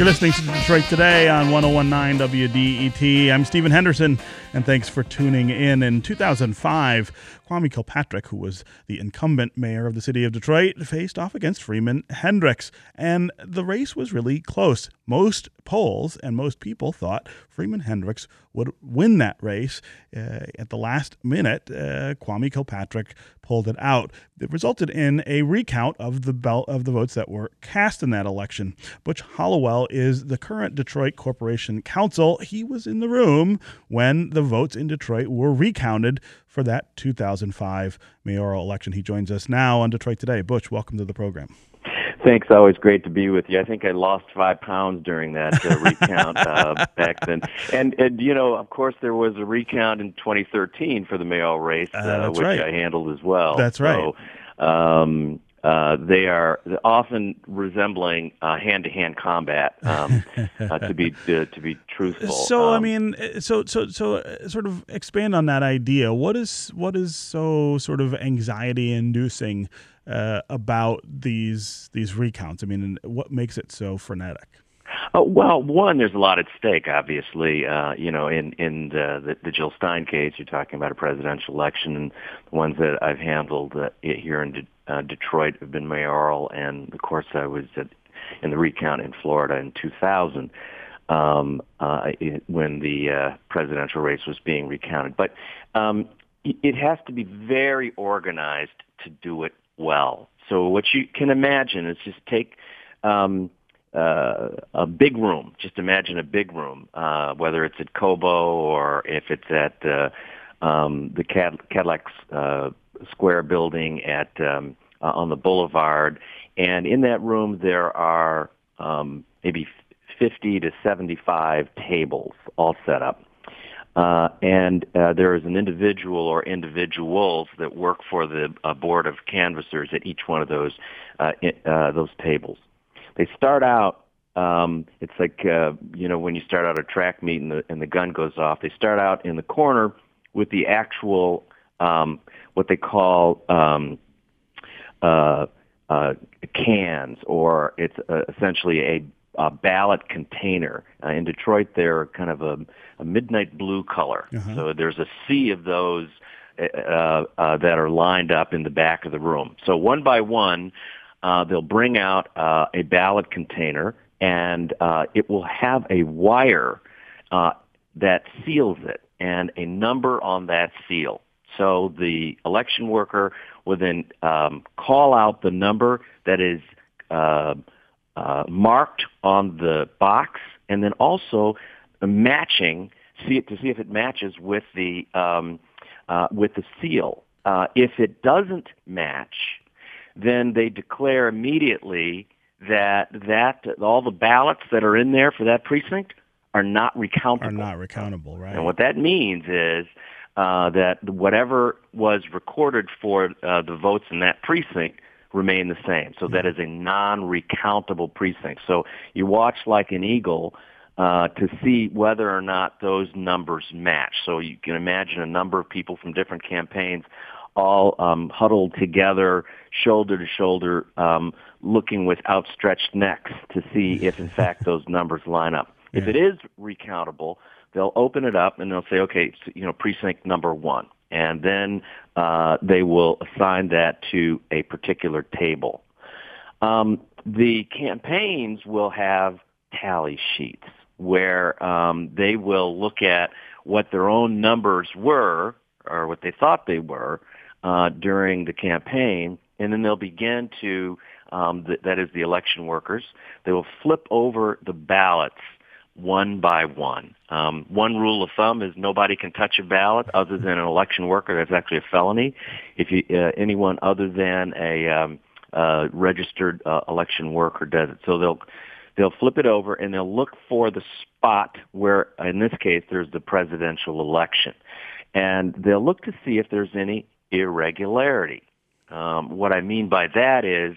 You're listening to Detroit Today on 1019 WDET. I'm Stephen Henderson, and thanks for tuning in. In 2005, Kwame Kilpatrick, who was the incumbent mayor of the city of Detroit, faced off against Freman Hendrix, and the race was really close. Most polls and most people thought Freman Hendrix would win that race. Uh, at the last minute, uh, Kwame Kilpatrick pulled it out. It resulted in a recount of the of the votes that were cast in that election. Butch Hollowell is the current Detroit Corporation Counsel. He was in the room when the votes in Detroit were recounted for that 2005 mayoral election. He joins us now on Detroit Today. Butch, welcome to the program. Thanks. Always great to be with you. I think I lost five pounds during that uh, recount uh, back then. And, and, you know, of course, there was a recount in 2013 for the mayoral race, uh, uh which right. I handled as well. That's right. So, um, uh, they are often resembling uh, hand-to-hand combat. Um, uh, to be to, to, be truthful. So um, I mean, so so so uh, sort of expand on that idea. What is what is so sort of anxiety-inducing uh, about these these recounts? I mean, what makes it so frenetic? Uh, well, one, there's a lot at stake. Obviously, uh, you know, in in the, the the Jill Stein case, you're talking about a presidential election, and the ones that I've handled uh, here in De- uh, Detroit have been mayoral, and of course, I was at, in the recount in Florida in 2000 um, uh, when the uh, presidential race was being recounted. But um, it has to be very organized to do it well. So what you can imagine is just take um, uh, a big room. Just imagine a big room, uh, whether it's at Cobo or if it's at uh, um, the Cad- Cadillac uh, Square building at um, uh, on the Boulevard. And in that room, there are um, maybe 50 to 75 tables all set up. Uh, and uh, there is an individual or individuals that work for the uh, board of canvassers at each one of those uh, uh, those tables. They start out. Um, it's like uh, you know when you start out a track meet and the, and the gun goes off. They start out in the corner with the actual um, what they call um, uh, uh, cans, or it's uh, essentially a uh, ballot container. Uh, in Detroit, they're kind of a, a midnight blue color. Uh-huh. So there's a sea of those uh, uh, that are lined up in the back of the room. So one by one, uh, they'll bring out uh, a ballot container, and uh, it will have a wire uh, that seals it and a number on that seal. So the election worker will then um, call out the number that is uh, uh, marked on the box, and then also matching see it to see if it matches with the um, uh, with the seal. Uh, if it doesn't match, then they declare immediately that that all the ballots that are in there for that precinct are not recountable. Are not recountable, right? And what that means is uh, that whatever was recorded for uh, the votes in that precinct remain the same. So that is a non-recountable precinct. So you watch like an eagle uh, to see whether or not those numbers match. So you can imagine a number of people from different campaigns all um, huddled together, shoulder to shoulder, um, looking with outstretched necks to see if, in fact, those numbers line up. If it is recountable, they'll open it up and they'll say, okay, you know, precinct number one and then uh, they will assign that to a particular table. Um, the campaigns will have tally sheets where um, they will look at what their own numbers were or what they thought they were uh, during the campaign, and then they'll begin to, um, th- that is the election workers, they will flip over the ballots one by one. Um, one rule of thumb is nobody can touch a ballot other than an election worker. That's actually a felony. If you uh, anyone other than a um, uh, registered uh, election worker does it, so they'll they'll flip it over and they'll look for the spot where, in this case, there's the presidential election, and they'll look to see if there's any irregularity. Um, what I mean by that is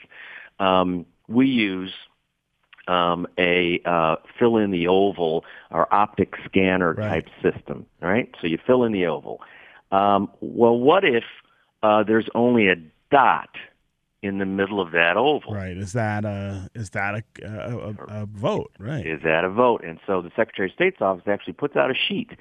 um, we use um, a uh, fill in the oval or optic scanner right. type system, right? So you fill in the oval. Um, well, what if uh, there's only a dot in the middle of that oval. Right. Is that a is that a, a, a vote? Right. Is that a vote? And so the Secretary of State's office actually puts out a sheet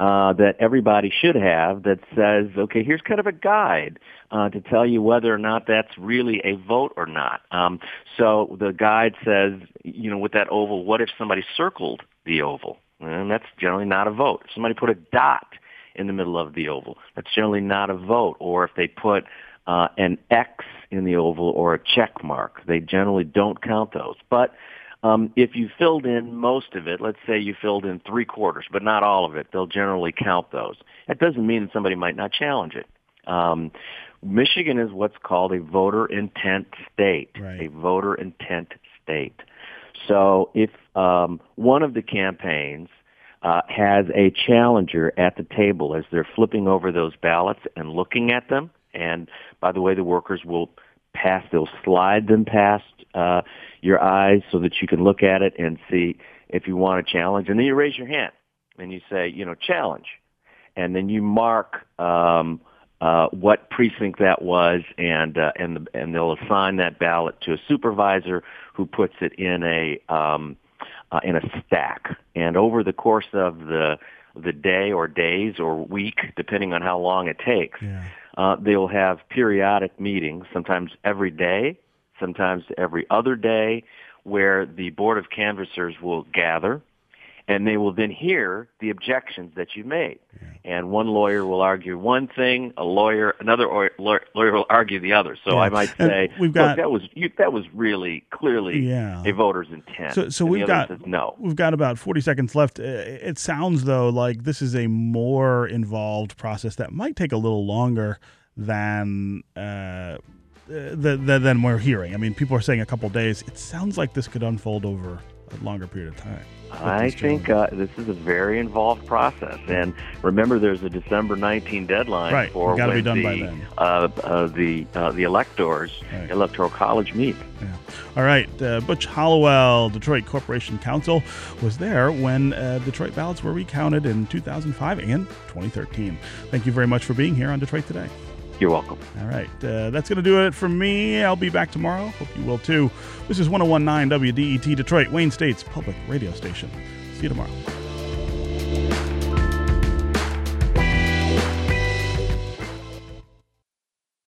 uh, that everybody should have that says, okay, here's kind of a guide uh, to tell you whether or not that's really a vote or not. Um, so the guide says, you know, with that oval, what if somebody circled the oval? And that's generally not a vote. If somebody put a dot in the middle of the oval, that's generally not a vote. Or if they put uh, an X in the oval or a check mark, they generally don't count those. But um, if you filled in most of it, let's say you filled in three quarters, but not all of it, they'll generally count those. That doesn't mean that somebody might not challenge it. Um, Michigan is what's called a voter intent state, right. a voter intent state. So if um, one of the campaigns uh, has a challenger at the table as they're flipping over those ballots and looking at them, and by the way, the workers will pass, they'll slide them past uh, your eyes so that you can look at it and see if you want a challenge. And then you raise your hand and you say, you know, challenge. And then you mark um, uh, what precinct that was, and uh, and the, and they'll assign that ballot to a supervisor who puts it in a um, uh, in a stack. And over the course of the the day or days or week, depending on how long it takes, Yeah. uh, they'll have periodic meetings, sometimes every day, sometimes every other day, where the Board of Canvassers will gather and they will then hear the objections that you made. And one lawyer will argue one thing, a lawyer, another or, lawyer, will argue the other. So Yeah. I might And say, we've got- that was you, that was really clearly Yeah. a voter's intent. So, so we've got says no. we've got about forty seconds left. It sounds though like this is a more involved process that might take a little longer than uh, the, the, than we're hearing. I mean, people are saying a couple days. It sounds like this could unfold over a longer period of time. I think uh, this is a very involved process, and remember, there's a December 19 deadline Right. for when the. Uh, uh, the uh, the electors, Right. electoral college meet. Yeah. All right. Uh, Butch Hollowell, Detroit Corporation Counsel, was there when uh, Detroit ballots were recounted in 2005 and 2013. Thank you very much for being here on Detroit Today. You're welcome. All right. Uh, that's going to do it for me. I'll be back tomorrow. Hope you will too. This is 1019 WDET Detroit, Wayne State's public radio station. See you tomorrow.